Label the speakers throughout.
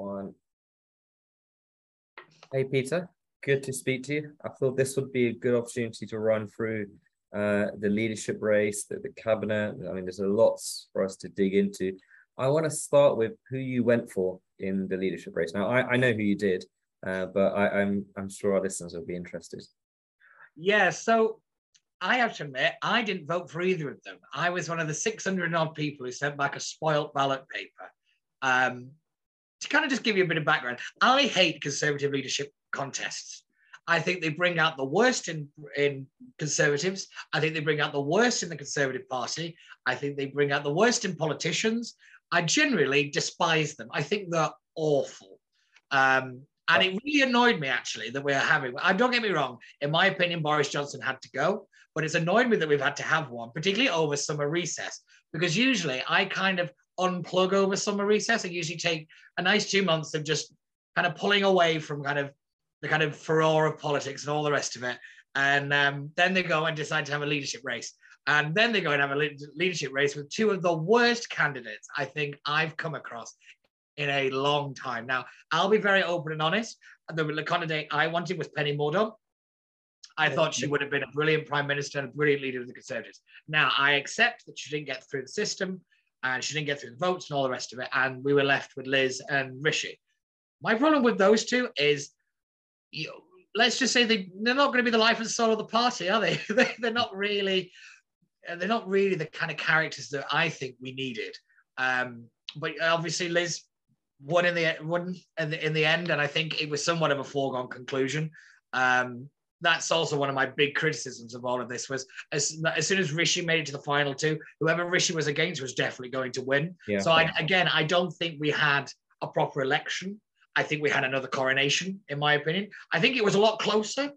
Speaker 1: one. Hey, Peter. Good to speak to you. I thought this would be a good opportunity to run through uh, the leadership race, the, the cabinet. I mean, there's a lots for us to dig into. I want to start with who you went for in the leadership race. Now, I, I know who you did, uh, but I, I'm I'm sure our listeners will be interested.
Speaker 2: Yeah, so I have to admit, I didn't vote for either of them. I was one of the 600 odd people who sent back a spoilt ballot paper. Um, to kind of just give you a bit of background, I hate conservative leadership contests. I think they bring out the worst in, in conservatives. I think they bring out the worst in the Conservative Party. I think they bring out the worst in politicians. I generally despise them. I think they're awful. Um, and it really annoyed me actually that we're having. I don't get me wrong. In my opinion, Boris Johnson had to go, but it's annoyed me that we've had to have one, particularly over summer recess, because usually I kind of unplug over summer recess. I usually take a nice two months of just kind of pulling away from kind of the kind of furore of politics and all the rest of it. And um, then they go and decide to have a leadership race. And then they go and have a leadership race with two of the worst candidates I think I've come across in a long time. Now, I'll be very open and honest. The candidate I wanted was Penny Mordaunt. I thought she would have been a brilliant prime minister and a brilliant leader of the Conservatives. Now, I accept that she didn't get through the system and she didn't get through the votes and all the rest of it. And we were left with Liz and Rishi. My problem with those two is, you let's just say they, they're not going to be the life and soul of the party, are they? they're not really, they're not really the kind of characters that I think we needed. Um, but obviously, Liz won in the won in the, in the end, and I think it was somewhat of a foregone conclusion. Um, that's also one of my big criticisms of all of this was as, as soon as Rishi made it to the final two, whoever Rishi was against was definitely going to win. Yeah. So I, again, I don't think we had a proper election. I think we had another coronation, in my opinion. I think it was a lot closer,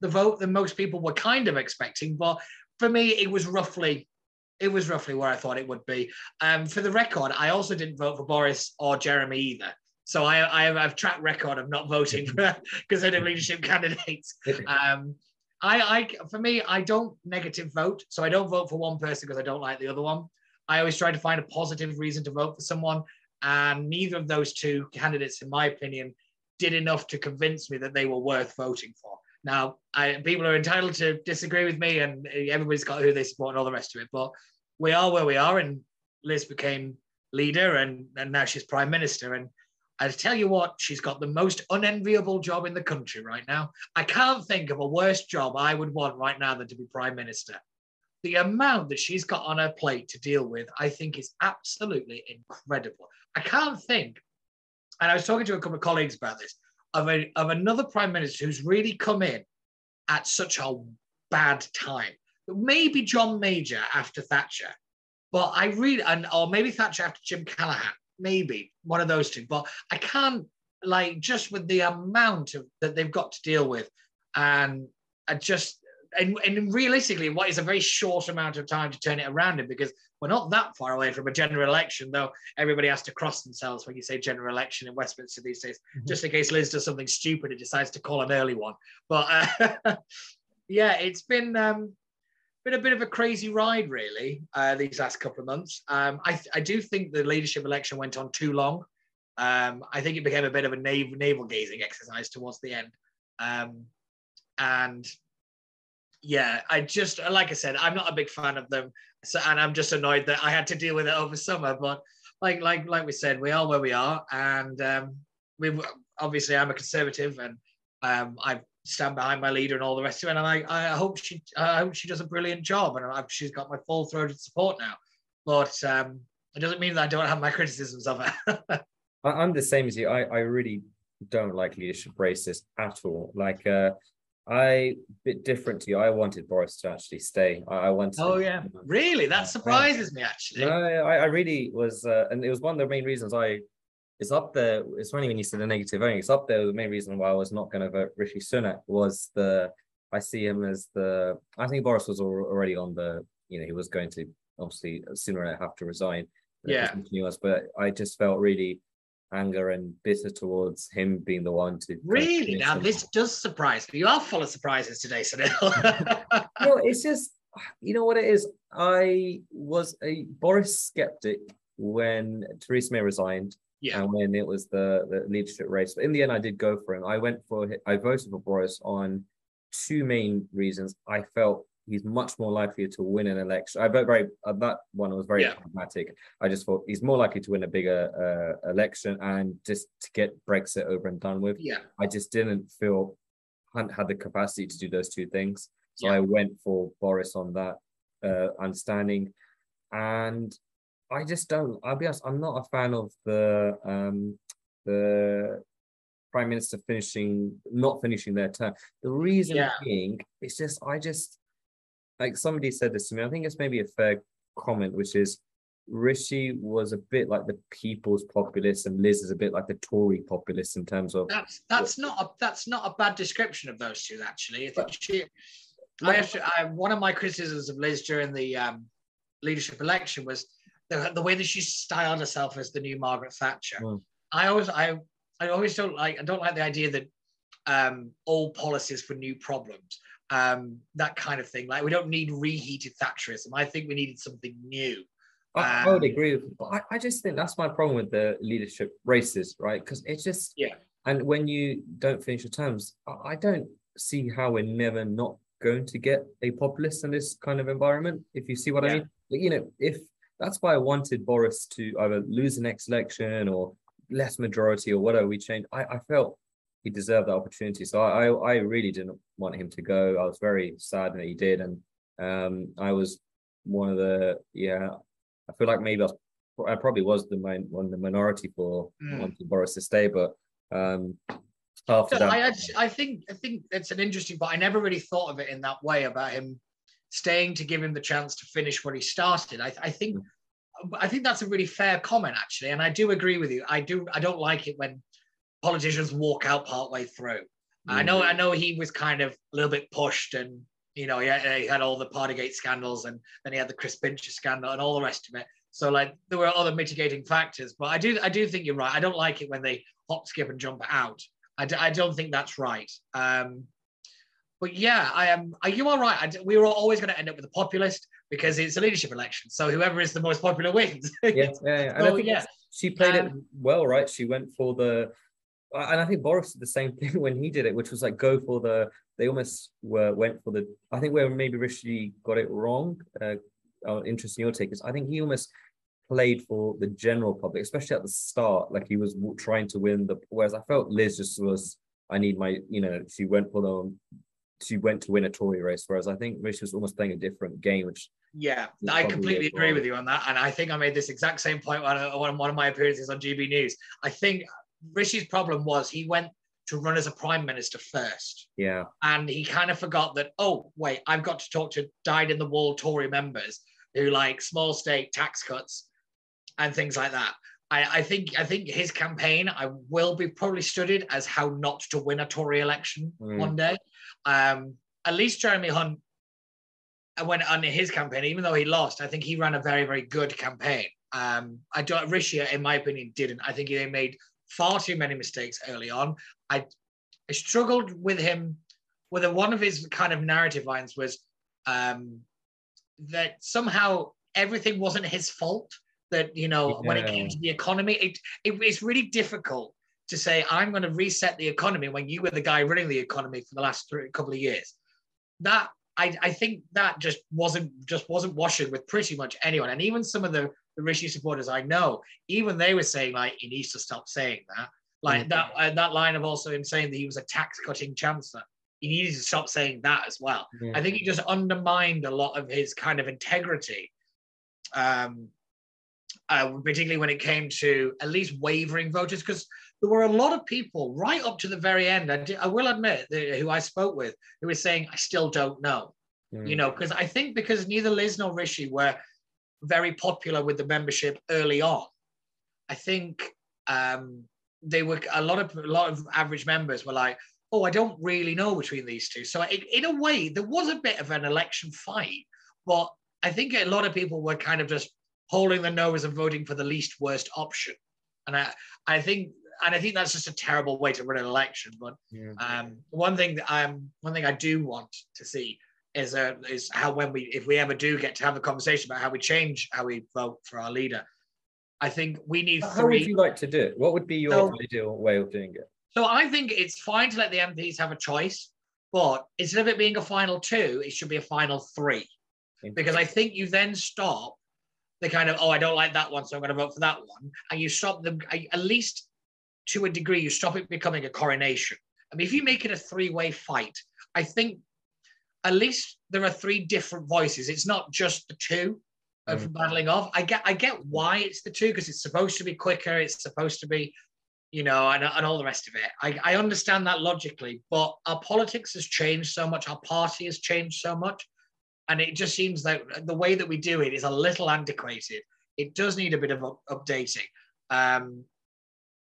Speaker 2: the vote, than most people were kind of expecting. But for me, it was roughly it was roughly where I thought it would be. Um, for the record, I also didn't vote for Boris or Jeremy either. So I, I have a track record of not voting for conservative leadership candidates. Um, I, I, for me, I don't negative vote. So I don't vote for one person because I don't like the other one. I always try to find a positive reason to vote for someone. And neither of those two candidates, in my opinion, did enough to convince me that they were worth voting for. Now, I, people are entitled to disagree with me, and everybody's got who they support and all the rest of it. But we are where we are, and Liz became leader, and, and now she's prime minister. And I tell you what, she's got the most unenviable job in the country right now. I can't think of a worse job I would want right now than to be prime minister. The amount that she's got on her plate to deal with, I think, is absolutely incredible. I can't think, and I was talking to a couple of colleagues about this of, a, of another prime minister who's really come in at such a bad time. Maybe John Major after Thatcher, but I really, and or maybe Thatcher after Jim Callaghan, maybe one of those two. But I can't like just with the amount of that they've got to deal with, and I just and, and realistically, what is a very short amount of time to turn it around in because we're not that far away from a general election, though everybody has to cross themselves when you say general election in Westminster these days, mm-hmm. just in case Liz does something stupid and decides to call an early one. But uh, yeah, it's been um, been a bit of a crazy ride, really, uh, these last couple of months. Um, I, I do think the leadership election went on too long. Um, I think it became a bit of a navel, navel gazing exercise towards the end. Um, and yeah, I just like I said, I'm not a big fan of them, so, and I'm just annoyed that I had to deal with it over summer. But like like like we said, we are where we are, and um, we obviously I'm a conservative, and um, I stand behind my leader and all the rest of it. And I I hope she I hope she does a brilliant job, and I've, she's got my full throated support now. But um, it doesn't mean that I don't have my criticisms of her.
Speaker 1: I'm the same as you. I I really don't like leadership races at all. Like uh, I bit different to you. I wanted Boris to actually stay. I, I wanted.
Speaker 2: Oh yeah, really? That surprises me actually.
Speaker 1: No, I, I really was, uh, and it was one of the main reasons I. It's up there. It's funny when you said the negative only. It's up there. The main reason why I was not going to vote Rishi Sunak was the. I see him as the. I think Boris was already on the. You know, he was going to obviously sooner or later have to resign.
Speaker 2: Yeah.
Speaker 1: But I just felt really anger and bitter towards him being the one to
Speaker 2: really now this does surprise me you are full of surprises today Sunil.
Speaker 1: no it's just you know what it is i was a boris skeptic when theresa may resigned
Speaker 2: Yeah.
Speaker 1: And when it was the, the leadership race, but in the end, I did go for him. I went for I voted for Boris on two main reasons. I felt he's much more likely to win an election. I vote very uh, that one was very
Speaker 2: Yeah.
Speaker 1: pragmatic. I just thought he's more likely to win a bigger uh, election and just to get Brexit over and done with.
Speaker 2: Yeah.
Speaker 1: I just didn't feel hadn't had the capacity to do those two things. So
Speaker 2: Yeah.
Speaker 1: I went for Boris on that uh, understanding, and I just don't. I'll be honest. I'm not a fan of the um, the prime minister finishing not finishing their term. The reason
Speaker 2: Yeah.
Speaker 1: being, it's just I just like somebody said this to me. I think it's maybe a fair comment, which is Rishi was a bit like the people's populist, and Liz is a bit like the Tory populist in terms of
Speaker 2: That's that's not a that's not a bad description of those two actually. I think she, I actually, I, one of my criticisms of Liz during the um, leadership election was the, the way that she styled herself as the new Margaret Thatcher.
Speaker 1: Mm.
Speaker 2: I always I I always don't like I don't like the idea that um, old policies for new problems, um, that kind of thing. Like we don't need reheated Thatcherism. I think we needed something new.
Speaker 1: I, I would
Speaker 2: Um,
Speaker 1: agree with you, but I, I just think that's my problem with the leadership races, right? Because it's just
Speaker 2: Yeah.
Speaker 1: And when you don't finish your terms, I, I don't see how we're never not going to get a populist in this kind of environment. If you see what I mean, you know, if that's why I wanted Boris to either lose the next election or less majority or whatever we changed, I, I felt he deserved that opportunity. So I, I, I really didn't want him to go. I was very sad that he did, and um, I was one of the yeah. I feel like maybe I, was, I probably was the main one, the minority for
Speaker 2: Mm.
Speaker 1: wanting Boris to stay, but um, after
Speaker 2: So
Speaker 1: that,
Speaker 2: I, I think I think it's an interesting, but I never really thought of it in that way about him staying to give him the chance to finish what he started. I, I think I think that's a really fair comment actually, and I do agree with you. I do I don't like it when politicians walk out partway through. I know I know he was kind of a little bit pushed and. You know, he had, he had all the Partygate scandals, and then he had the Chris Pincher scandal, and all the rest of it. So, like, there were other mitigating factors. But I do, I do think you're right. I don't like it when they hop, skip, and jump out. I, d- I don't think that's right. Um, but yeah, I am. Are you all right? I we were always going to end up with a populist because it's a leadership election. So whoever is the most popular wins.
Speaker 1: yeah, yeah, yeah. And I think
Speaker 2: yeah.
Speaker 1: she played it
Speaker 2: Um,
Speaker 1: well, right? She went for the, and I think Boris did the same thing when he did it, which was like go for the. They almost were went for the. I think where maybe Rishi got it wrong. Uh, uh, interesting your take is I think he almost played for the general public, especially at the start. Like he was trying to win the. Whereas I felt Liz just was. I need my. You know, she went for the. She went to win a Tory race, whereas I think Rishi was almost playing a different game, which
Speaker 2: Yeah, I completely agree with you on that. And I think I made this exact same point on on one of my appearances on GB News. I think Rishi's problem was he went to run as a prime minister first.
Speaker 1: yeah,
Speaker 2: And he kind of forgot that, oh, wait, I've got to talk to dyed in the wall Tory members who like small state tax cuts and things like that. I, I think I think his campaign I will be probably studied as how not to win a Tory election
Speaker 1: Mm.
Speaker 2: one day. Um, at least Jeremy Hunt uh, when on his campaign, even though he lost, I think he ran a very, very good campaign. Um, I don't Rishi, in my opinion, didn't. I think he made far too many mistakes early on. I, I struggled with him. Whether one of his kind of narrative lines was um, that somehow everything wasn't his fault. That you know, when it came to the economy, it, it it's really difficult to say I'm going to reset the economy when you were the guy running the economy for the last three, couple of years. That I, I think that just wasn't just wasn't washing with pretty much anyone, and even some of the the Rishi supporters I know, even they were saying like he needs to stop saying that. Like
Speaker 1: Mhm.
Speaker 2: that uh, that line of also him saying that he was a tax cutting chancellor. He needed to stop saying that as well.
Speaker 1: yeah.
Speaker 2: I think he just undermined a lot of his kind of integrity, um, uh, particularly when it came to at least wavering voters, because there were a lot of people right up to the very end. I, I will admit, who I spoke with, who were saying, "I still don't know."
Speaker 1: Mm.
Speaker 2: You know, because I think because neither Liz nor Rishi were very popular with the membership early on. I think um, they were a lot of a lot of average members were like, "Oh, I don't really know between these two. So it, in a way, there was a bit of an election fight, but I think a lot of people were kind of just holding the nose and voting for the least worst option. And I, I think, and I think that's just a terrible way to run an election. But
Speaker 1: Yeah.
Speaker 2: um, one thing that I'm, one thing I do want to see is uh, is how when we if we ever do get to have a conversation about how we change how we vote for our leader, I think we need
Speaker 1: How
Speaker 2: three.
Speaker 1: would you like to do it? What would be your
Speaker 2: So-
Speaker 1: ideal way of doing it?
Speaker 2: So I think it's fine to let the MPs have a choice, but instead of it being a final two, it should be a final three. Because I think you then stop the kind of, oh, I don't like that one, so I'm going to vote for that one. And you stop them, at least to a degree, you stop it becoming a coronation. I mean, if you make it a three way fight, I think at least there are three different voices. It's not just the two of
Speaker 1: Mm.
Speaker 2: battling off. I get, I get why it's the two because it's supposed to be quicker. It's supposed to be, you know, and, and all the rest of it. I, I understand that logically, but our politics has changed so much. Our party has changed so much, and it just seems like the way that we do it is a little antiquated. It does need a bit of up- updating. Um,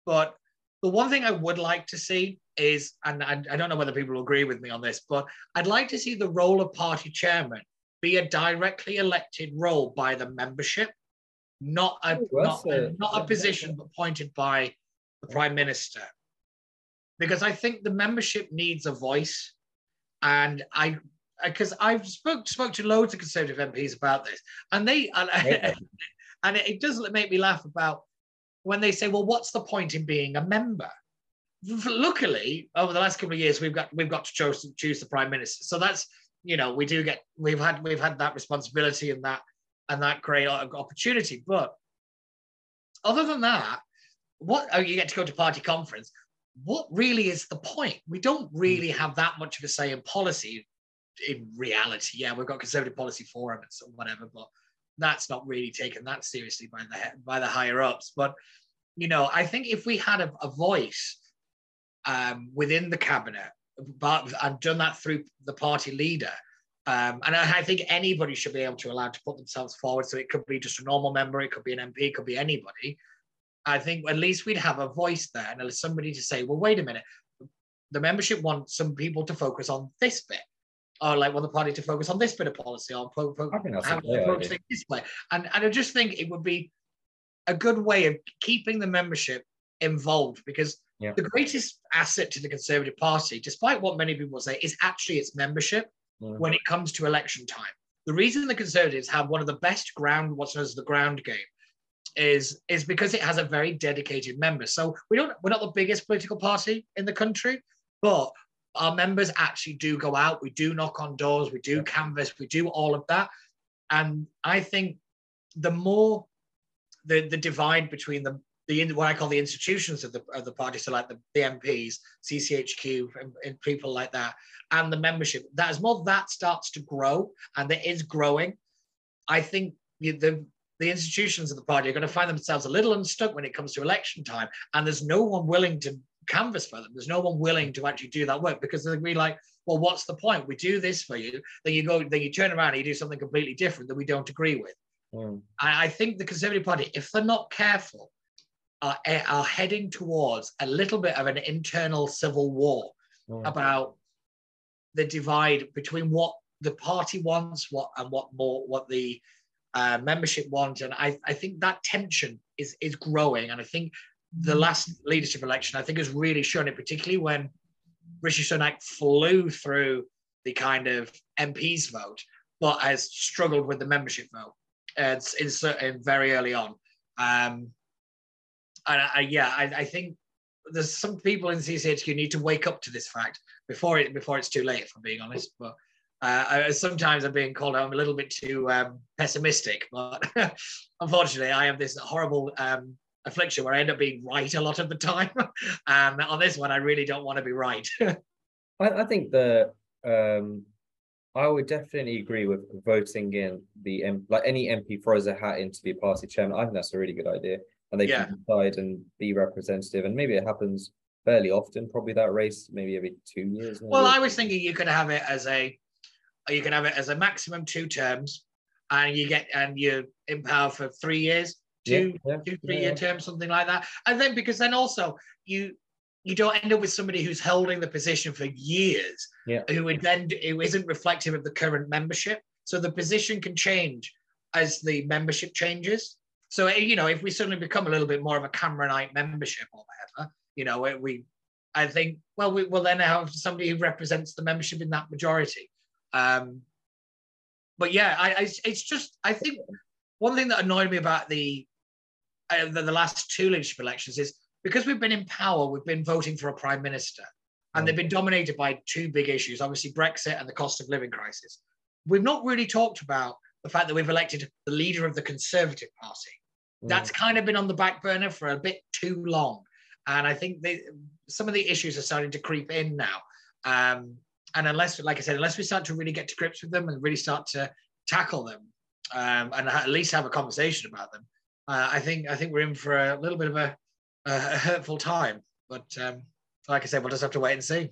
Speaker 2: but the one thing I would like to see is, and I, I don't know whether people will agree with me on this, but I'd like to see the role of party chairman be a directly elected role by the membership, not a,
Speaker 1: Oh,
Speaker 2: not, a- not a position appointed by the prime minister. Because I think the membership needs a voice. And I, because I've spoke, spoke to loads of Conservative MPs about this, and they, and,
Speaker 1: Okay.
Speaker 2: and it, it does make me laugh about when they say, well, what's the point in being a member? Luckily, over the last couple of years, we've got we've got to choose choose the prime minister. So that's you know we do get we've had we've had that responsibility and that and that great opportunity. But other than that, what oh, you get to go to party conference. What really is the point? We don't really mm. have that much of a say in policy. In reality, yeah, we've got conservative policy forum and so whatever, but that's not really taken that seriously by the by the higher ups. But you know, I think if we had a, a voice um, within the cabinet, but and done that through the party leader, um, and I, I think anybody should be able to allow to put themselves forward. So it could be just a normal member, it could be an MP, it could be anybody. I think at least we'd have a voice there and somebody to say, well, wait a minute, the membership wants some people to focus on this bit. Or like want the party to focus on this bit of policy or po- po-
Speaker 1: I think that's a
Speaker 2: how to
Speaker 1: great
Speaker 2: approach
Speaker 1: idea.
Speaker 2: things this way. And, and I just think it would be a good way of keeping the membership involved because
Speaker 1: Yeah.
Speaker 2: the greatest asset to the Conservative Party, despite what many people say, is actually its membership
Speaker 1: Mm.
Speaker 2: when it comes to election time. The reason the Conservatives have one of the best ground, what's known as the ground game, is is because it has a very dedicated member. So we don't we're not the biggest political party in the country, but our members actually do go out. We do knock on doors. We do canvass. We do all of that. And I think the more the the divide between the the what I call the institutions of the of the party, so like the, the MPs, CCHQ, and, and people like that, and the membership, that as more that starts to grow, and it is growing, I think the the institutions of the party are going to find themselves a little unstuck when it comes to election time, and there's no one willing to canvass for them. There's no one willing to actually do that work because they'll be like, well, what's the point? We do this for you, then you go, then you turn around and you do something completely different that we don't agree with.
Speaker 1: Mm.
Speaker 2: I, I think the Conservative Party, if they're not careful, are, are heading towards a little bit of an internal civil war
Speaker 1: Mm.
Speaker 2: about the divide between what the party wants, what and what more what the uh, membership want, and I, I think that tension is is growing, and I think the last leadership election I think has really shown it, particularly when Rishi Sunak flew through the kind of MPs vote, but has struggled with the membership vote. Uh, in, certain very early on. Um, and I, I, yeah, I, I think there's some people in CCHQ need to wake up to this fact before it before it's too late. If I'm being honest, but uh, I, sometimes I'm being called out. I'm a little bit too um, pessimistic, but unfortunately, I have this horrible um, affliction where I end up being right a lot of the time. and on this one, I really don't want to be right.
Speaker 1: I, I think the um, I would definitely agree with voting in the M- like any MP throws a hat in to be party chairman. I think that's a really good idea, and they
Speaker 2: Yeah.
Speaker 1: can decide and be representative. And maybe it happens fairly often. Probably that race, maybe every two years.
Speaker 2: Well. I was thinking you could have it as a, you can have it as a maximum two terms, and you get and you're in power for three years, two,
Speaker 1: yeah,
Speaker 2: two,
Speaker 1: yeah,
Speaker 2: three year terms, something like that. And then because then also you you don't end up with somebody who's holding the position for years,
Speaker 1: Yeah.
Speaker 2: who would then who isn't reflective of the current membership. So the position can change as the membership changes. So eh, you know, if we suddenly become a little bit more of a Cameronite membership or whatever, you know, we- we, I think, well, we will then have somebody who represents the membership in that majority. Um, but yeah, I, I, it's just, I think one thing that annoyed me about the uh, the, the last two leadership elections is because we've been in power, we've been voting for a prime minister, and they've been dominated by two big issues obviously, Brexit and the cost of living crisis. We've not really talked about the fact that we've elected the leader of the Conservative Party. Mm. That's kind of been on the back burner for a bit too long. And I think they, some of the issues are starting to creep in now. Um, and unless, like I said, unless we start to really get to grips with them and really start to tackle them um, and at least have a conversation about them, uh, I think I think we're in for a little bit of a, a hurtful time. But um, like I said, we'll just have to wait and see.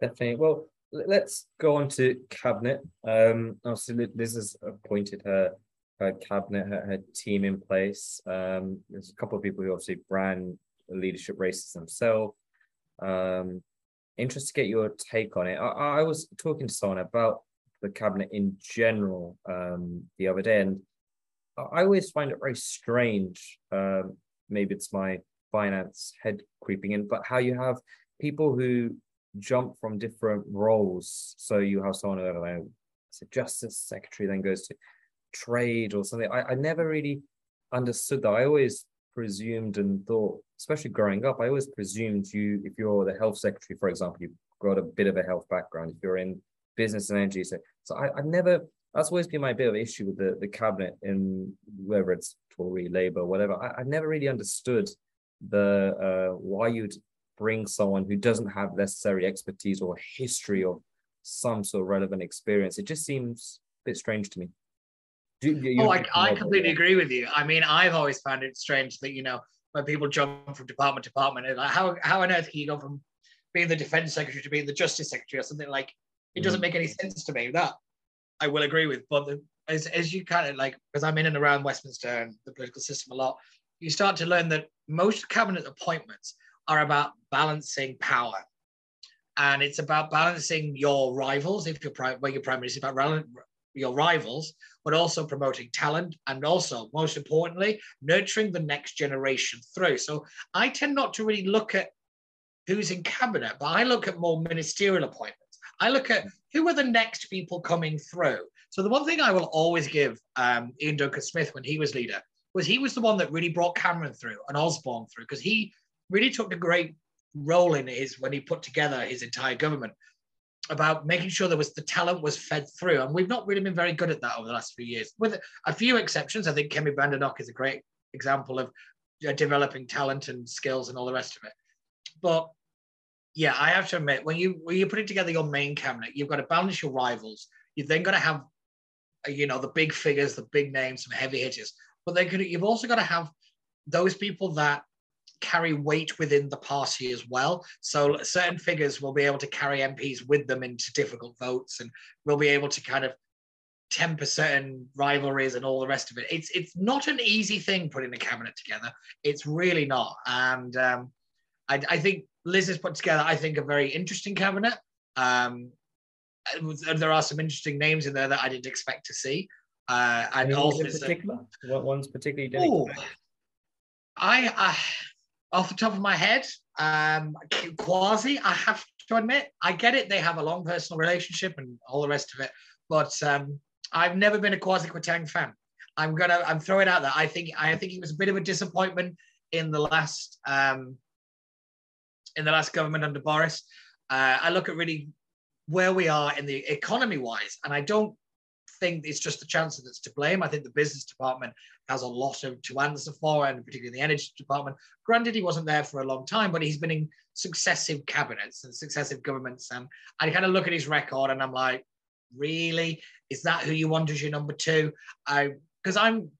Speaker 1: Definitely. Well, let's go on to cabinet. Um, obviously, Liz has appointed her her cabinet, her, her team in place. Um, there's a couple of people who obviously ran leadership races themselves. Um, interested to get your take on it. I, I, was talking to someone about the cabinet in general um, the other day, and I always find it very strange. Um, maybe it's my finance head creeping in, but how you have people who jump from different roles. So you have someone, I don't know, it's a justice secretary, then goes to trade or something. I, I never really understood that. I always presumed and thought, especially growing up, I always presumed you, if you're the health secretary, for example, you've got a bit of a health background. If you're in business and energy, so so I, I never. That's always been my bit of issue with the the cabinet in whether it's Tory, Labour, whatever. I, I never really understood the uh, why you'd bring someone who doesn't have necessary expertise or history or some sort of relevant experience. It just seems a bit strange to me.
Speaker 2: Do, you, oh, I, I completely agree with you. I mean, I've always found it strange that, you know, when people jump from department to department, like how, how on earth can you go from being the defense secretary to being the justice secretary or something like it doesn't mm. make any sense to me. That I will agree with. But the, as, as you kind of like, because I'm in and around Westminster and the political system a lot, you start to learn that most cabinet appointments are about balancing power. And it's about balancing your rivals, if you're prime, well, your prime minister, about your rivals, but also promoting talent and also, most importantly, nurturing the next generation through. So I tend not to really look at who's in cabinet, but I look at more ministerial appointments. I look at who are the next people coming through. So the one thing I will always give um, Iain Duncan Smith when he was leader was he was the one that really brought Cameron through and Osborne through because he really took a great role in his when he put together his entire government about making sure there was the talent was fed through. And we've not really been very good at that over the last few years, with a few exceptions. I think Kemi Badenoch is a great example of developing talent and skills and all the rest of it. But yeah, I have to admit, when you when you're putting together your main cabinet, you've got to balance your rivals. You've then got to have, uh, you know, the big figures, the big names, some heavy hitters. But could, you've also got to have those people that carry weight within the party as well. So certain figures will be able to carry MPs with them into difficult votes, and will be able to kind of temper certain rivalries and all the rest of it. It's it's not an easy thing putting a cabinet together. It's really not, and um, I, I, think Liz has put together, I think, a very interesting cabinet. Um, there are some interesting names in there that I didn't expect to see. Uh, and
Speaker 1: also, particular, what ones particularly did
Speaker 2: I, I off the top of my head, um, Kwasi, I have to admit, I get it. They have a long personal relationship and all the rest of it, but um, I've never been a Kwasi Kwarteng fan. I'm gonna, I'm throwing out that I think, I think he was a bit of a disappointment in the last, um, in the last government under Boris. Uh, I look at really where we are in the economy wise, and I don't think it's just the chancellor that's to blame. I think the business department has a lot of to answer for, and particularly the energy department. Granted, he wasn't there for a long time, but he's been in successive cabinets and successive governments. And I kind of look at his record and I'm like, really? Is that who you want as your number two? Because I'm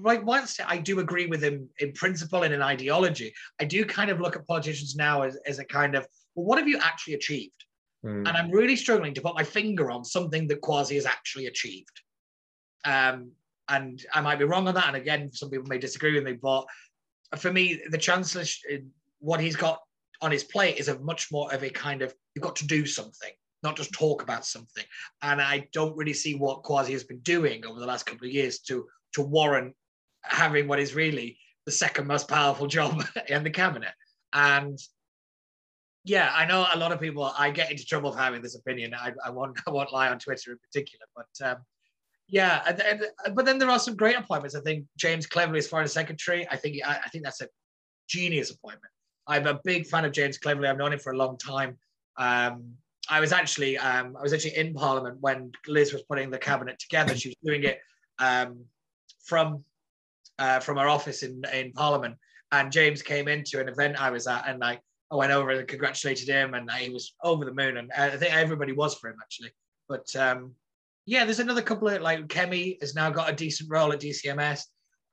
Speaker 2: like once I do agree with him in principle and in ideology, I do kind of look at politicians now as, as a kind of, well, what have you actually achieved? Mm. And I'm really struggling to put my finger on something that Kwasi has actually achieved. Um, and I might be wrong on that. And again, some people may disagree with me, but for me, the Chancellor, what he's got on his plate is a much more of a kind of you've got to do something, not just talk about something. And I don't really see what Kwasi has been doing over the last couple of years to to warrant having what is really the second most powerful job in the cabinet. And yeah, I know a lot of people. I get into trouble for having this opinion. I, I won't I won't lie on Twitter in particular, but um, Yeah, and, and, but then there are some great appointments. I think James Cleverly as foreign secretary. I think I, I think that's a genius appointment. I'm a big fan of James Cleverly. I've known him for a long time. Um, I was actually um, I was actually in Parliament when Liz was putting the cabinet together. She was doing it um, from uh, from our office in in Parliament, and James came into an event I was at, and I, I went over and congratulated him, and he was over the moon, and I think everybody was for him actually. But um, yeah, there's another couple of like Kemi has now got a decent role at DCMS.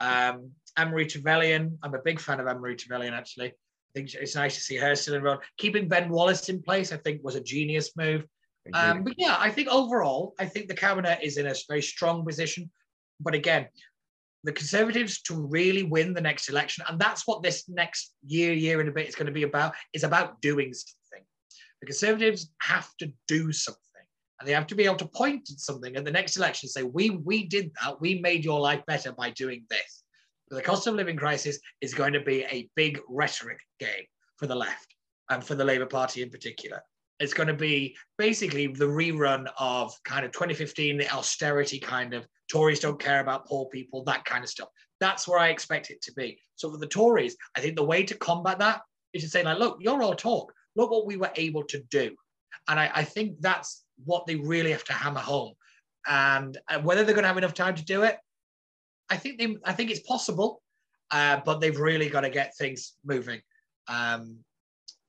Speaker 2: Um, Anne-Marie Trevelyan, I'm a big fan of Anne-Marie Trevelyan actually I think it's nice to see her still around. Keeping Ben Wallace in place, I think, was a genius move. Um, but yeah, I think overall, I think the cabinet is in a very strong position. But again, the Conservatives to really win the next election, and that's what this next year, year and a bit is going to be about, is about doing something. The Conservatives have to do something. And they have to be able to point at something at the next election, say, we we did that, we made your life better by doing this the cost of living crisis is going to be a big rhetoric game for the left and for the Labour Party in particular. It's going to be basically the rerun of kind of 2015, the austerity kind of Tories don't care about poor people, that kind of stuff. That's where I expect it to be. So for the Tories, I think the way to combat that is to say, like, look, you're all talk. Look what we were able to do. And I, I think that's what they really have to hammer home. And uh, whether they're going to have enough time to do it, I think they, I think it's possible, uh, but they've really got to get things moving, um,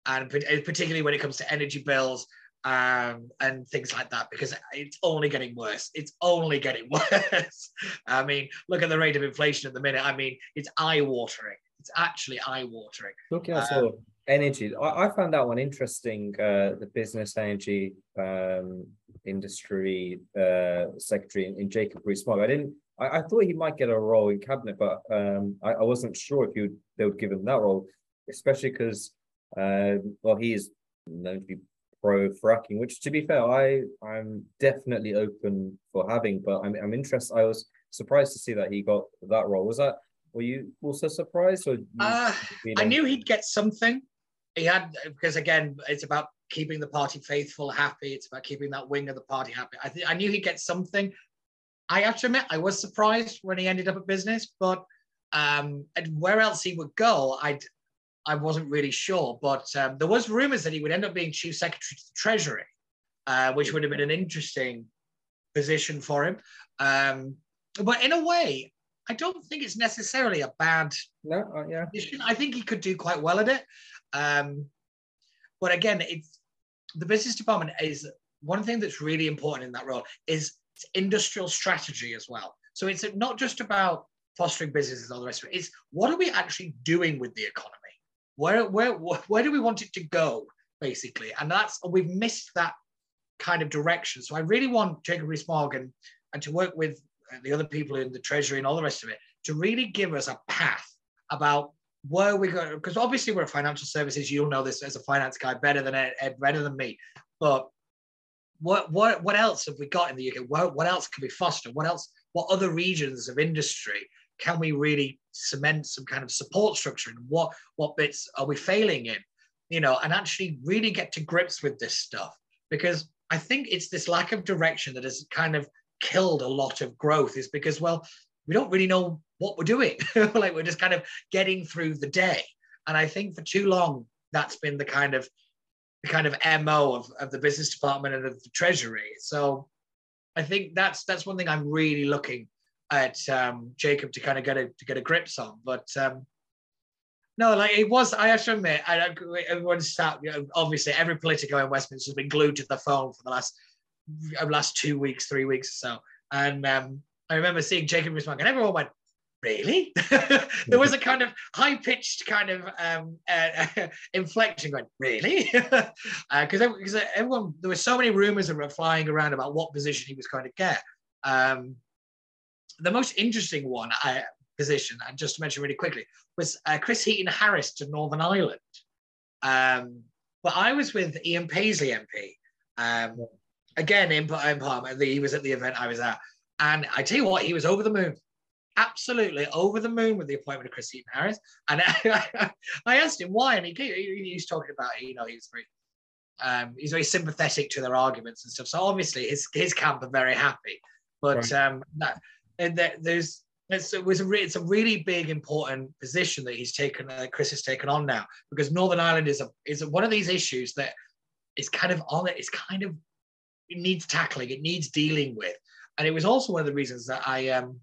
Speaker 2: and particularly when it comes to energy bills um, and things like that, because it's only getting worse. It's only getting worse. I mean, look at the rate of inflation at the minute. I mean, it's eye watering. It's actually eye watering.
Speaker 1: Looking at um, energy, I, I, found that one interesting. Uh, the business energy um, industry uh, secretary in, in Jacob Rees-Mogg. I didn't I, I, thought he might get a role in cabinet, but um, I, I, wasn't sure if would, they would give him that role, especially because, uh, well, he is known to be pro fracking, which, to be fair, I I'm definitely open for having, but I'm I'm interested. I was surprised to see that he got that role. Was that were you also surprised, or
Speaker 2: uh, I knew he'd get something. He had because again, it's about keeping the party faithful, happy. It's about keeping that wing of the party happy. I think I knew he'd get something. I have to admit, I was surprised when he ended up at business, but um, and where else he would go, I I wasn't really sure. But um, there was rumors that he would end up being chief secretary to the Treasury, uh, which would have been an interesting position for him. Um, but in a way, I don't think it's necessarily a bad
Speaker 1: no, uh, yeah.
Speaker 2: position. I think he could do quite well at it. Um, but again, it's the business department is one thing that's really important in that role is industrial strategy as well. So it's not just about fostering businesses and all the rest of it. It's what are we actually doing with the economy? Where, where, where do we want it to go, basically? And that's, we've missed that kind of direction. So I really want Jacob Rees-Mogg and, and to work with uh, the other people in the treasury and all the rest of it to really give us a path about where we go because obviously we're a financial services you'll know this as a finance guy better than Ed, better than me but what what what else have we got in the UK? What, what else can we foster? What else? What other regions of industry can we really cement some kind of support structure? And what what bits are we failing in? You know, and actually really get to grips with this stuff because I think it's this lack of direction that has kind of killed a lot of growth. Is because well, we don't really know what we're doing. like we're just kind of getting through the day. And I think for too long that's been the kind of the kind of mo of, of the business department and of the treasury. So I think that's that's one thing I'm really looking at um, Jacob to kind of get a to get a grips on. But um, no, like it was. I have to admit, I, everyone's sat. You know, obviously, every politico in Westminster has been glued to the phone for the last uh, last two weeks, three weeks or so. And um, I remember seeing Jacob respond, and everyone went, really? there was a kind of high pitched kind of um, uh, inflection going, really? Because uh, everyone, there were so many rumors that were flying around about what position he was going to get. Um, the most interesting one, I, position, and just to mention really quickly, was uh, Chris Heaton Harris to Northern Ireland. Um, but I was with Ian Paisley MP. Um, again, in, in Parliament, he was at the event I was at. And I tell you what, he was over the moon absolutely over the moon with the appointment of Chris Heaton Harris. And I, I asked him why, and he, he, was talking about, you know, he's very, um, he's very sympathetic to their arguments and stuff. So obviously his, his camp are very happy. But right. um, that, and that there's it's, it was a re- it's a really big important position that he's taken uh, Chris has taken on now because Northern Ireland is a is one of these issues that is kind of on it. It's kind of it needs tackling. It needs dealing with, and it was also one of the reasons that I um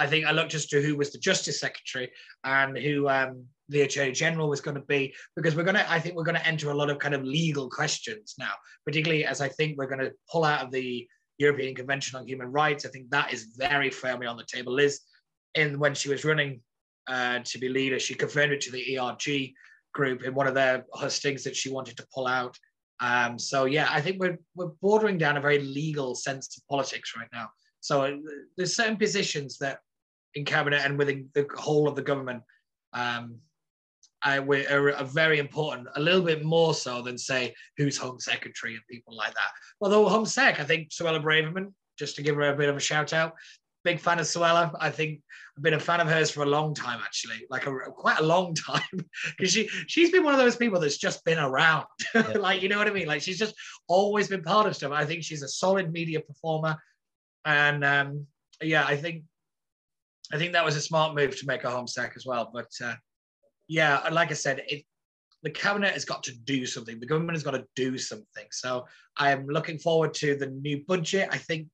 Speaker 2: I think I looked just to who was the Justice Secretary and who um, the Attorney General was going to be, because we're going to, I think we're going to enter a lot of kind of legal questions now, particularly as I think we're going to pull out of the European Convention on Human Rights. I think that is very firmly on the table. Liz, in when she was running uh, to be leader, she confirmed it to the ERG group in one of their hustings that she wanted to pull out. Um, so yeah, I think we're we're bordering down a very legal sense of politics right now. So uh, there's certain positions that in cabinet and within the whole of the government um, I, are, are, very important, a little bit more so than say who's Home Secretary and people like that. Although Home Sec, I think Suella Braverman, just to give her a bit of a shout out, big fan of Suella. I think I've been a fan of hers for a long time, actually, like a, quite a long time, because she she's been one of those people that's just been around, yeah. like you know what I mean. Like she's just always been part of stuff. I think she's a solid media performer, and um, yeah, I think I think that was a smart move to make a home sec as well. But uh, yeah, like I said, it, the cabinet has got to do something. The government has got to do something. So I am looking forward to the new budget. I think,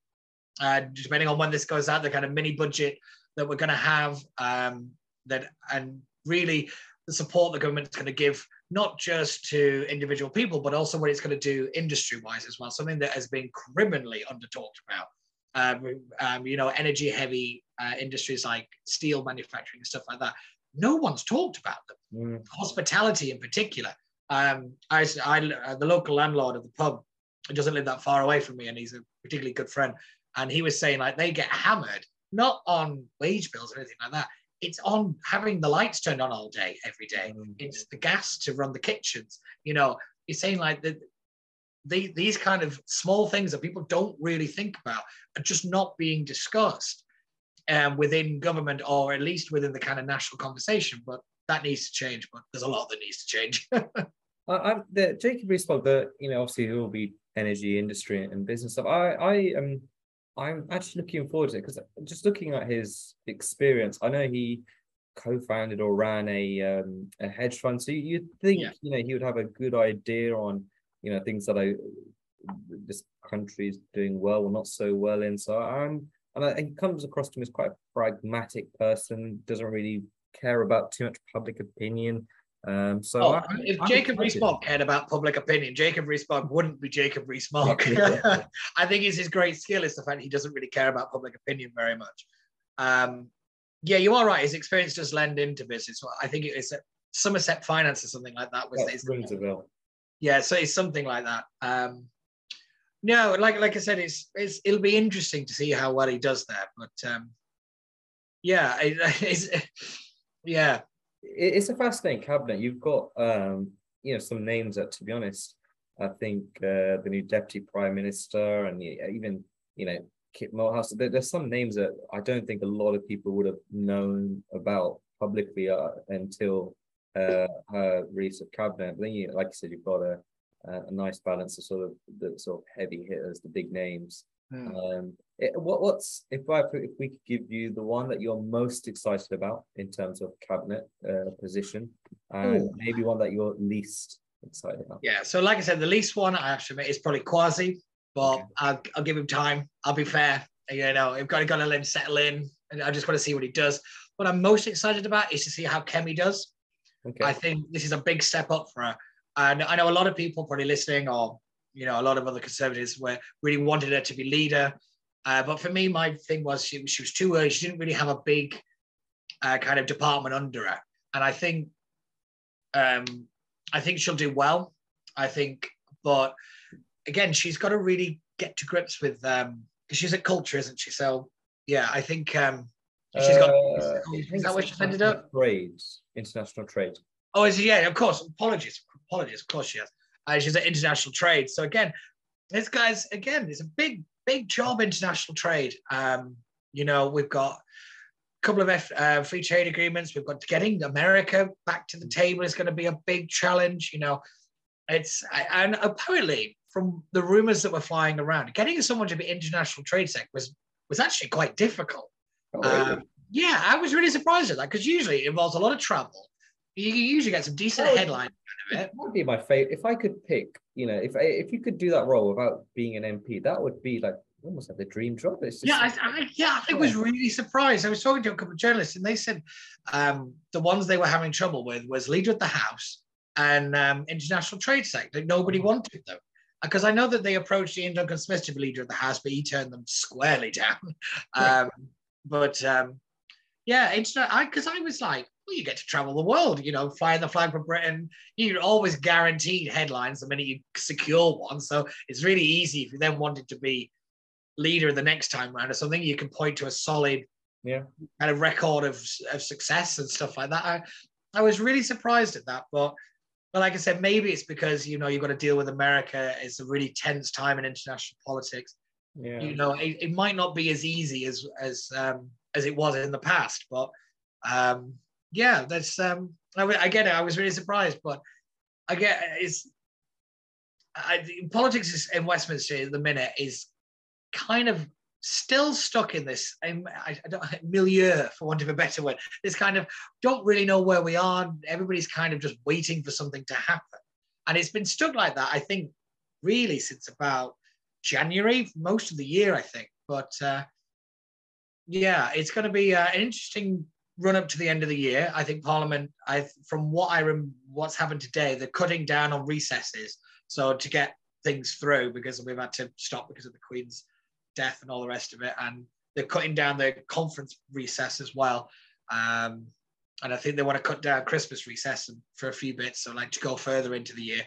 Speaker 2: uh, depending on when this goes out, the kind of mini budget that we're going to have, um, that and really the support the government is going to give not just to individual people, but also what it's going to do industry-wise as well. Something that has been criminally under talked about. Um, um, you know, energy-heavy uh, industries like steel manufacturing and stuff like that. No one's talked about them. Mm. Hospitality, in particular. Um, I, I uh, the local landlord of the pub doesn't live that far away from me, and he's a particularly good friend. And he was saying like they get hammered not on wage bills or anything like that. It's on having the lights turned on all day, every day. Mm. It's the gas to run the kitchens. You know, he's saying like the, the, these kind of small things that people don't really think about are just not being discussed um, within government or at least within the kind of national conversation. But that needs to change. But there's a lot that needs to change.
Speaker 1: I, the Jacob Rees-Mogg, the you know obviously it will be energy industry and business stuff. I I am I'm actually looking forward to it because just looking at his experience, I know he co-founded or ran a um, a hedge fund. So you'd think yeah. you know he would have a good idea on you know things that I this country is doing well or not so well in. So I'm and I, he comes across to me as quite a pragmatic person, doesn't really care about too much public opinion. Um, so
Speaker 2: oh, I, if I'm Jacob Rees-Mogg cared about public opinion, Jacob Rees-Mogg wouldn't be Jacob Rees-Mogg. I think his, his great skill is the fact he doesn't really care about public opinion very much. Um, yeah, you are right. His experience does lend into business. I think it's Somerset Finance or something like that. Was
Speaker 1: yeah.
Speaker 2: Yeah, so it's something like that. Um, no, like like I said, it's, it's it'll be interesting to see how well he does that. But um, yeah, it, it's yeah,
Speaker 1: it's a fascinating cabinet. You've got um, you know some names that, to be honest, I think uh, the new deputy prime minister and even you know Kit Malthouse. There, there's some names that I don't think a lot of people would have known about publicly uh, until uh, her recent cabinet. But then, you, like you said, you've got a uh, a nice balance of sort of the sort of heavy hitters, the big names. Mm. Um, it, what what's if I if we could give you the one that you're most excited about in terms of cabinet uh, position, and Ooh. maybe one that you're least excited about.
Speaker 2: Yeah, so like I said, the least one I have to admit is probably Kwasi, but okay. I'll, I'll give him time. I'll be fair. You know, I've got to got to let him settle in, and I just want to see what he does. What I'm most excited about is to see how Kemi does. Okay. I think this is a big step up for her. And I know a lot of people probably listening, or you know, a lot of other conservatives were really wanted her to be leader. Uh, but for me, my thing was she, she was too early. She didn't really have a big uh, kind of department under her. And I think um, I think she'll do well. I think, but again, she's got to really get to grips with um she's a culture, isn't she? So yeah, I think um she's got. Uh, is that where she's ended up?
Speaker 1: Trade, international trade.
Speaker 2: Oh, is yeah, of course. Apologies, apologies. Of course she has. Uh, she's at international trade. So again, this guy's again, it's a big, big job international trade. Um, you know, we've got a couple of F, uh, free trade agreements. We've got getting America back to the table is going to be a big challenge. You know, it's and apparently from the rumors that were flying around, getting someone to be international trade sec was was actually quite difficult.
Speaker 1: Oh, really?
Speaker 2: Um, yeah, I was really surprised at that because usually it involves a lot of travel. You usually get some decent
Speaker 1: Oh,
Speaker 2: headlines out of it.
Speaker 1: That would be my favorite. If I could pick, you know, if if you could do that role without being an MP, that would be like almost like the dream job. It's just
Speaker 2: Yeah, I, I, yeah, I was really surprised. I was talking to a couple of journalists, and they said um, the ones they were having trouble with was leader of the House and um, international trade sector. Nobody wanted them because I know that they approached Iain Duncan Smith to be leader of the House, but he turned them squarely down. Um, but um, yeah. I because I was like, well, you get to travel the world, you know, flying the flag for Britain. You're always guaranteed headlines the minute you secure one. So it's really easy if you then wanted to be leader the next time round or something, you can point to a solid
Speaker 1: yeah.
Speaker 2: kind of record of, of success and stuff like that. I, I was really surprised at that, but but like I said, maybe it's because you know you've got to deal with America. It's a really tense time in international politics.
Speaker 1: Yeah.
Speaker 2: You know, it, it might not be as easy as as um, as it was in the past, but um, yeah, that's um, I, I get it. I was really surprised, but I get it's I, politics is, in Westminster at the minute is kind of still stuck in this um, I, I don't, milieu, for want of a better word. This kind of don't really know where we are. Everybody's kind of just waiting for something to happen, and it's been stuck like that. I think really since about January, most of the year, I think. But uh, yeah, it's going to be uh, an interesting run up to the end of the year. I think Parliament, I from what I rem- what's happened today, they're cutting down on recesses, so to get things through because we've had to stop because of the Queen's death and all the rest of it, and they're cutting down the conference recess as well. Um, and I think they want to cut down Christmas recess for a few bits, so like to go further into the year.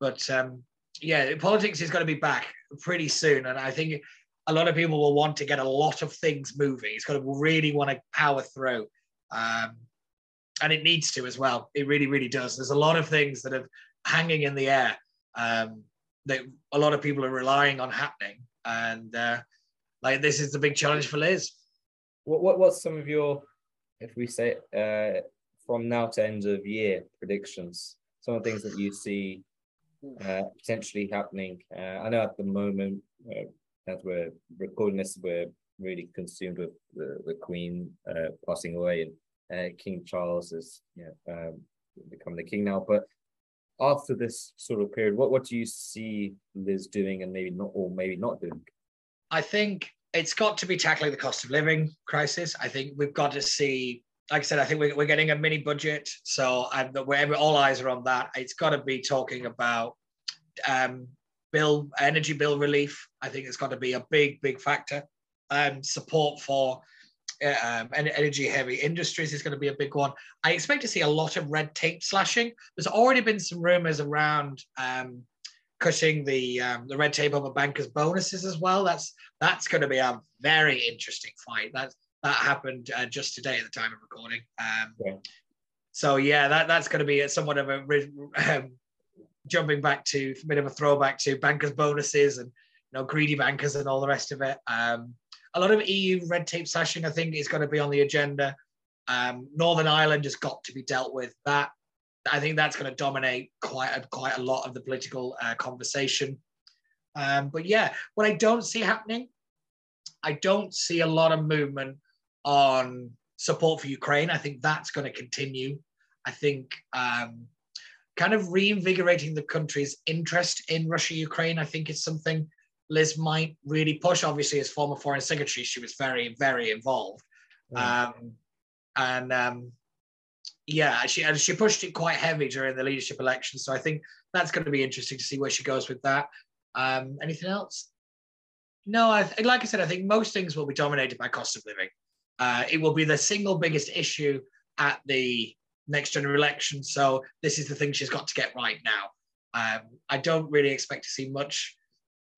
Speaker 2: But um, yeah, politics is going to be back pretty soon, and I think a lot of people will want to get a lot of things moving. It's going to really want to power through, um, and it needs to as well. It really, really does. There's a lot of things that are hanging in the air um, that a lot of people are relying on happening, and uh, like this is the big challenge for Liz.
Speaker 1: What, what what's some of your, if we say uh, from now to end of year predictions? Some of the things that you see uh, potentially happening. Uh, I know at the moment, uh, as we're recording this, we're really consumed with the, the Queen uh, passing away and uh, King Charles is you know, um, become the king now. But after this sort of period, what, what do you see Liz doing and maybe not, or maybe not doing?
Speaker 2: I think it's got to be tackling the cost of living crisis. I think we've got to see, like I said, I think we're, we're getting a mini budget. So I'm, wherever all eyes are on that, it's got to be talking about um, bill, energy bill relief. I think it's got to be a big, big factor. Um, support for uh, um, energy heavy industries is going to be a big one. I expect to see a lot of red tape slashing. There's already been some rumors around um, cutting the um, the red tape over bankers' bonuses as well. That's that's going to be a very interesting fight. That that happened uh, just today at the time of recording. Um,
Speaker 1: Yeah.
Speaker 2: So yeah, that that's going to be somewhat of a um, jumping back to a bit of a throwback to bankers' bonuses and you know greedy bankers and all the rest of it. Um, a lot of EU red tape slashing, I think, is going to be on the agenda. Um, Northern Ireland has got to be dealt with. That I think that's going to dominate quite a, quite a lot of the political uh, conversation. Um, but yeah, what I don't see happening, I don't see a lot of movement on support for Ukraine. I think that's going to continue. I think um, kind of reinvigorating the country's interest in Russia Ukraine. I think is something Liz might really push. Obviously, as former foreign secretary, she was very very involved. Um, and um, yeah, she and she pushed it quite heavy during the leadership election. So I think that's going to be interesting to see where she goes with that. Um, anything else? No, I, like I said, I think most things will be dominated by cost of living. Uh, it will be the single biggest issue at the next general election. So this is the thing she's got to get right now. Um, I don't really expect to see much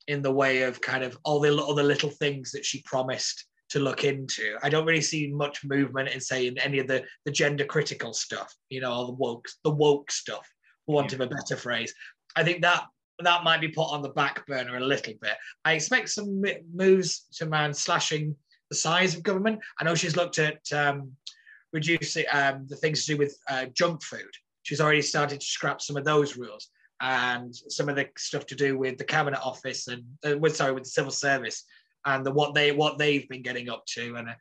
Speaker 2: in the way of kind of all the other little things that she promised to look into. I don't really see much movement in saying any of the the gender critical stuff, you know, all the woke the woke stuff, for want of a better phrase. I think that that might be put on the back burner a little bit. I expect some moves to man slashing the size of government. I know she's looked at um, reducing um, the things to do with uh, junk food. She's already started to scrap some of those rules. And some of the stuff to do with the cabinet office and uh, with sorry with the civil service and the what they what they've been getting up to. And uh,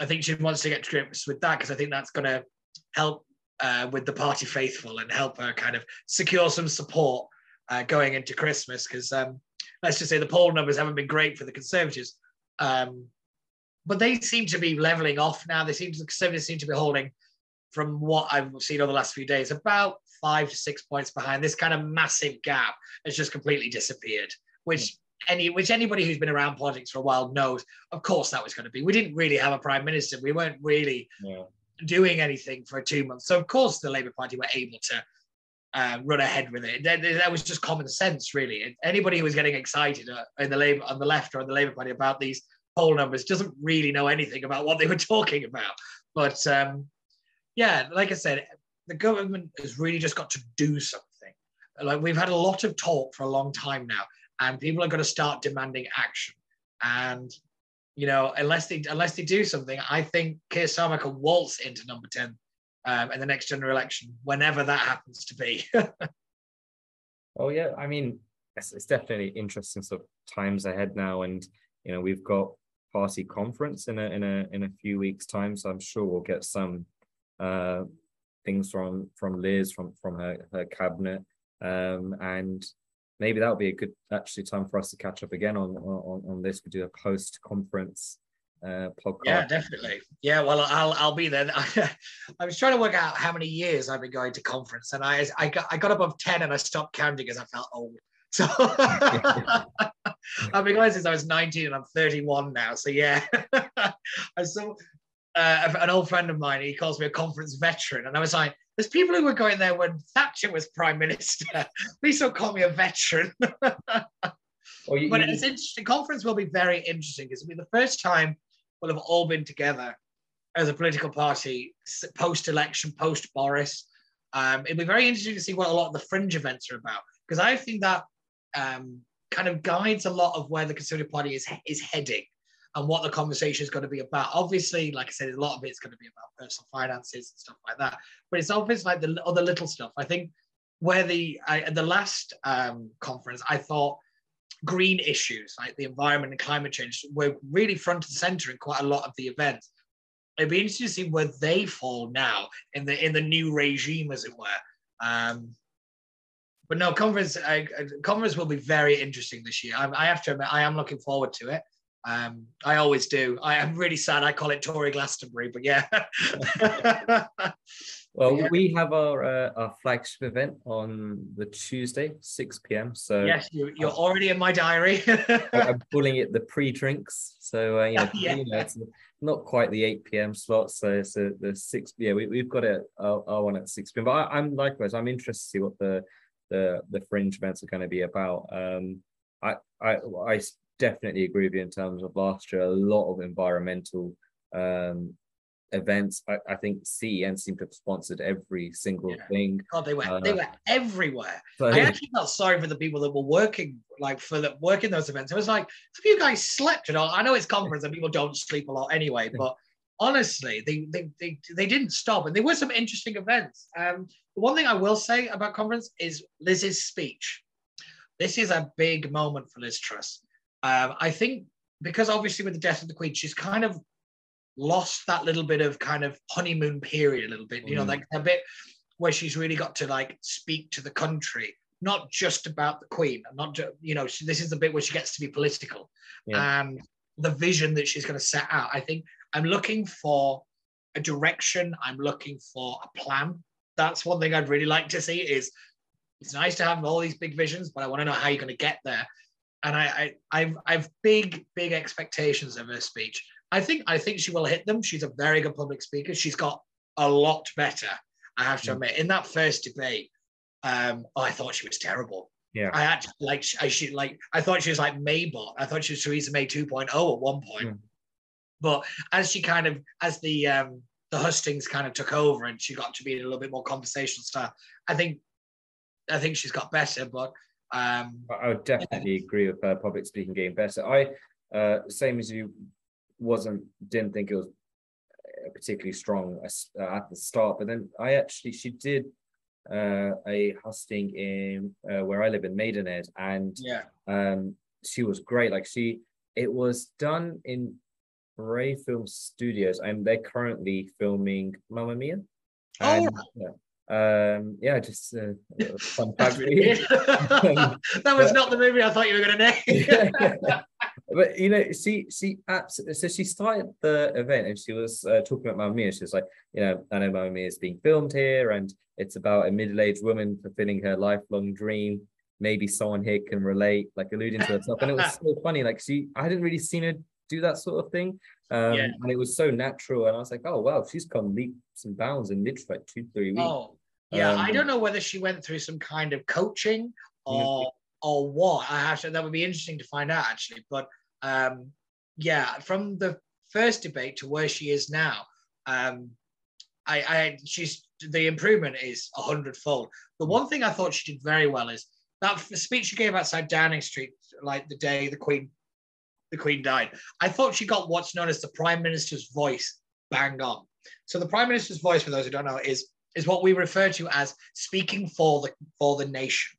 Speaker 2: I think she wants to get to grips with that because I think that's going to help uh, with the party faithful and help her kind of secure some support uh, going into Christmas. Because um, let's just say the poll numbers haven't been great for the Conservatives, um, but they seem to be leveling off now. They seem to, the Conservatives seem to be holding, from what I've seen over the last few days, about five to six points behind. This kind of massive gap has just completely disappeared, which any which anybody who's been around politics for a while knows. Of course, that was going to be. We didn't really have a prime minister. We weren't really yeah. doing anything for two months. So of course, the Labour Party were able to uh, run ahead with it. That, that, was just common sense, really. Anybody who was getting excited uh, in the Labour on the left or on the Labour Party about these poll numbers doesn't really know anything about what they were talking about. But um, yeah, like I said, the government has really just got to do something. Like we've had a lot of talk for a long time now, and people are going to start demanding action. And you know, unless they unless they do something, I think Keir Starmer can waltz into number ten um, in the next general election, whenever that happens to be.
Speaker 1: oh yeah, I mean, it's, it's, definitely interesting sort of times ahead now, and you know, we've got party conference in a in a in a few weeks' time, so I'm sure we'll get some uh, things from from Liz from from her her cabinet, um, and maybe that'll be a good actually time for us to catch up again on on, on this. We do a post conference uh, podcast.
Speaker 2: Yeah, definitely. Yeah, well, I'll I'll be there. I was trying to work out how many years I've been going to conference, and I I got I got above ten, and I stopped counting because I felt old. So I've been going since I was 19, and I'm 31 now. So yeah, I saw uh, an old friend of mine. He calls me a conference veteran, and I was like, there's people who were going there when Thatcher was prime minister. Please don't call me a veteran. you, but you, it's interesting. Conference will be very interesting because it'll be the first time we'll have all been together as a political party post-election, post-Boris. Um, it'll be very interesting to see what a lot of the fringe events are about because I think that um, kind of guides a lot of where the Conservative Party is is heading and what the conversation is going to be about. Obviously, like I said, a lot of it's going to be about personal finances and stuff like that. But it's obvious like the other little stuff. I think where the I, the last um, conference, I thought green issues like the environment and climate change were really front and center in quite a lot of the events. It'd be interesting to see where they fall now in the in the new regime, as it were. Um, but no, conference uh, conference will be very interesting this year. I, I have to admit, I am looking forward to it. Um, I always do. I am really sad. I call it Tory Glastonbury, but yeah.
Speaker 1: well, yeah. we have our uh, our flagship event on the Tuesday, six p.m. So
Speaker 2: yes, you, you're already in my diary.
Speaker 1: I'm calling it the pre-drinks. So uh, you, know, yeah. you know, it's not quite the eight p.m. slot. So so the six. Yeah, we have got it our, our, one at six p.m. But I, am likewise. I'm interested to see what the the the fringe events are going to be about. Um, I I I definitely agree with you in terms of last year. A lot of environmental um, events. I, I, think CEN seemed to have sponsored every single yeah. thing.
Speaker 2: God, they were uh, they were everywhere. So, I actually felt sorry for the people that were working, like for the working those events. It was like if you guys slept at all. I know it's conference and people don't sleep a lot anyway, but honestly, they they they, they didn't stop, and there were some interesting events. Um, the one thing I will say about conference is Liz's speech. This is a big moment for Liz Truss. Um, I think because obviously with the death of the Queen, she's kind of lost that little bit of kind of honeymoon period a little bit, you know, mm. like a bit where she's really got to like speak to the country, not just about the Queen, not just, you know, she, this is the bit where she gets to be political yeah. and the vision that she's going to set out. I think I'm looking for a direction. I'm looking for a plan. That's one thing I'd really like to see is it's nice to have all these big visions, but I want to know how you're going to get there and I, I I've I've big big expectations of her speech. I think I think she will hit them. She's a very good public speaker. She's got a lot better. I have to mm. admit. In that first debate, um, oh, I thought she was terrible.
Speaker 1: Yeah,
Speaker 2: I actually like I she like I thought she was like Maybot. I thought she was Theresa May 2.0 at one point. Mm. But as she kind of as the um the hustings kind of took over and she got to be a little bit more conversational style, I think I think she's got better. But um,
Speaker 1: I would definitely yeah. agree with her public speaking getting better. I, uh, same as you, wasn't didn't think it was uh, particularly strong uh, at the start, but then I actually she did uh, a hustings in uh, where I live in Maidenhead, and
Speaker 2: Yeah.
Speaker 1: um, she was great. Like she, it was done in Bray Film Studios, and they're currently filming Mamma Mia.
Speaker 2: Oh,
Speaker 1: And, yeah, um, yeah, just uh, fun fact
Speaker 2: that was not the movie I thought you were going to name.
Speaker 1: but you know, she she absolutely so she started the event and she was uh, talking about Mamma Mia. She was like, you know, I know Mamma Mia is being filmed here, and it's about a middle-aged woman fulfilling her lifelong dream. Maybe someone here can relate, like alluding to herself. And it was so funny. Like she, I hadn't really seen her do that sort of thing. Um,
Speaker 2: Yeah.
Speaker 1: and it was so natural. And I was like, oh wow, she's come leaps and bounds in literally like two, three weeks.
Speaker 2: Oh, yeah. I
Speaker 1: Um,
Speaker 2: don't know whether she went through some kind of coaching
Speaker 1: Yeah.
Speaker 2: or or what. I have to. That would be interesting to find out actually. But um, yeah, from the first debate to where she is now, um, I, I she's the improvement is a hundredfold. The one thing I thought she did very well is that speech she gave outside Downing Street, like the day the Queen the Queen died. I thought she got what's known as the Prime Minister's voice bang on. So the Prime Minister's voice, for those who don't know, is is what we refer to as speaking for the for the nation.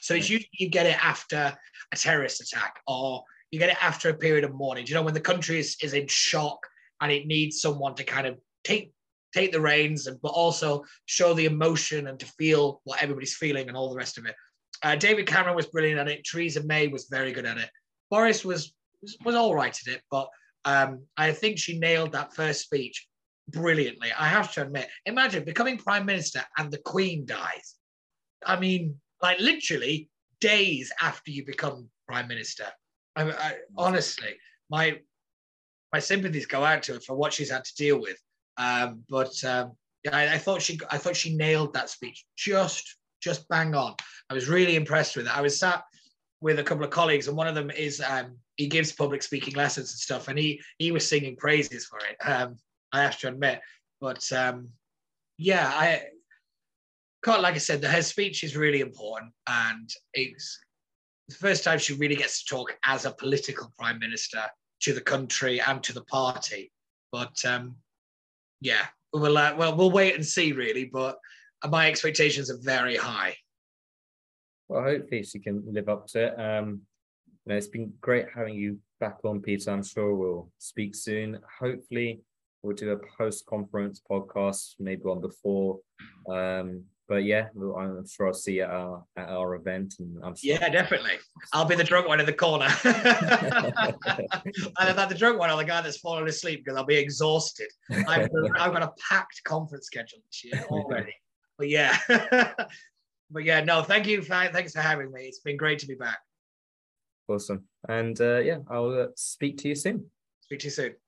Speaker 2: So it's usually you get it after a terrorist attack or you get it after a period of mourning. You know, when the country is, is in shock and it needs someone to kind of take take the reins and but also show the emotion and to feel what everybody's feeling and all the rest of it. Uh, David Cameron was brilliant at it. Theresa May was very good at it. Boris was was, was all right at it, but um, I think she nailed that first speech brilliantly. I have to admit. Imagine becoming prime minister and the Queen dies. I mean, like literally days after you become prime minister. I, I honestly, my my sympathies go out to her for what she's had to deal with. Um, but um, yeah, I, I thought she I thought she nailed that speech just just bang on. I was really impressed with it. I was sat with a couple of colleagues, and one of them is um, he gives public speaking lessons and stuff, and he he was singing praises for it. I have to admit, but um, yeah, I can't like I said, her speech is really important, and it's the first time she really gets to talk as a political prime minister to the country and to the party. But um, yeah, we'll uh, well we'll wait and see really. But my expectations are very high.
Speaker 1: Well, hopefully she can live up to it. Um, you know, it's been great having you back on, Peter. I'm sure we'll speak soon. Hopefully, we'll do a post-conference podcast, maybe one before. Um, but yeah, I'm sure I'll see you at our at our event, and I'm sure
Speaker 2: Yeah, definitely. I'll be the drunk one in the corner. and if I'm the drunk one, I'm the guy that's fallen asleep because I'll be exhausted. I've, I've got a packed conference schedule this year already. But yeah. but yeah, no, thank you. Thanks for having me. It's been great to be back.
Speaker 1: awesome. And uh, yeah, I'll uh, speak to you soon.
Speaker 2: Speak to you soon.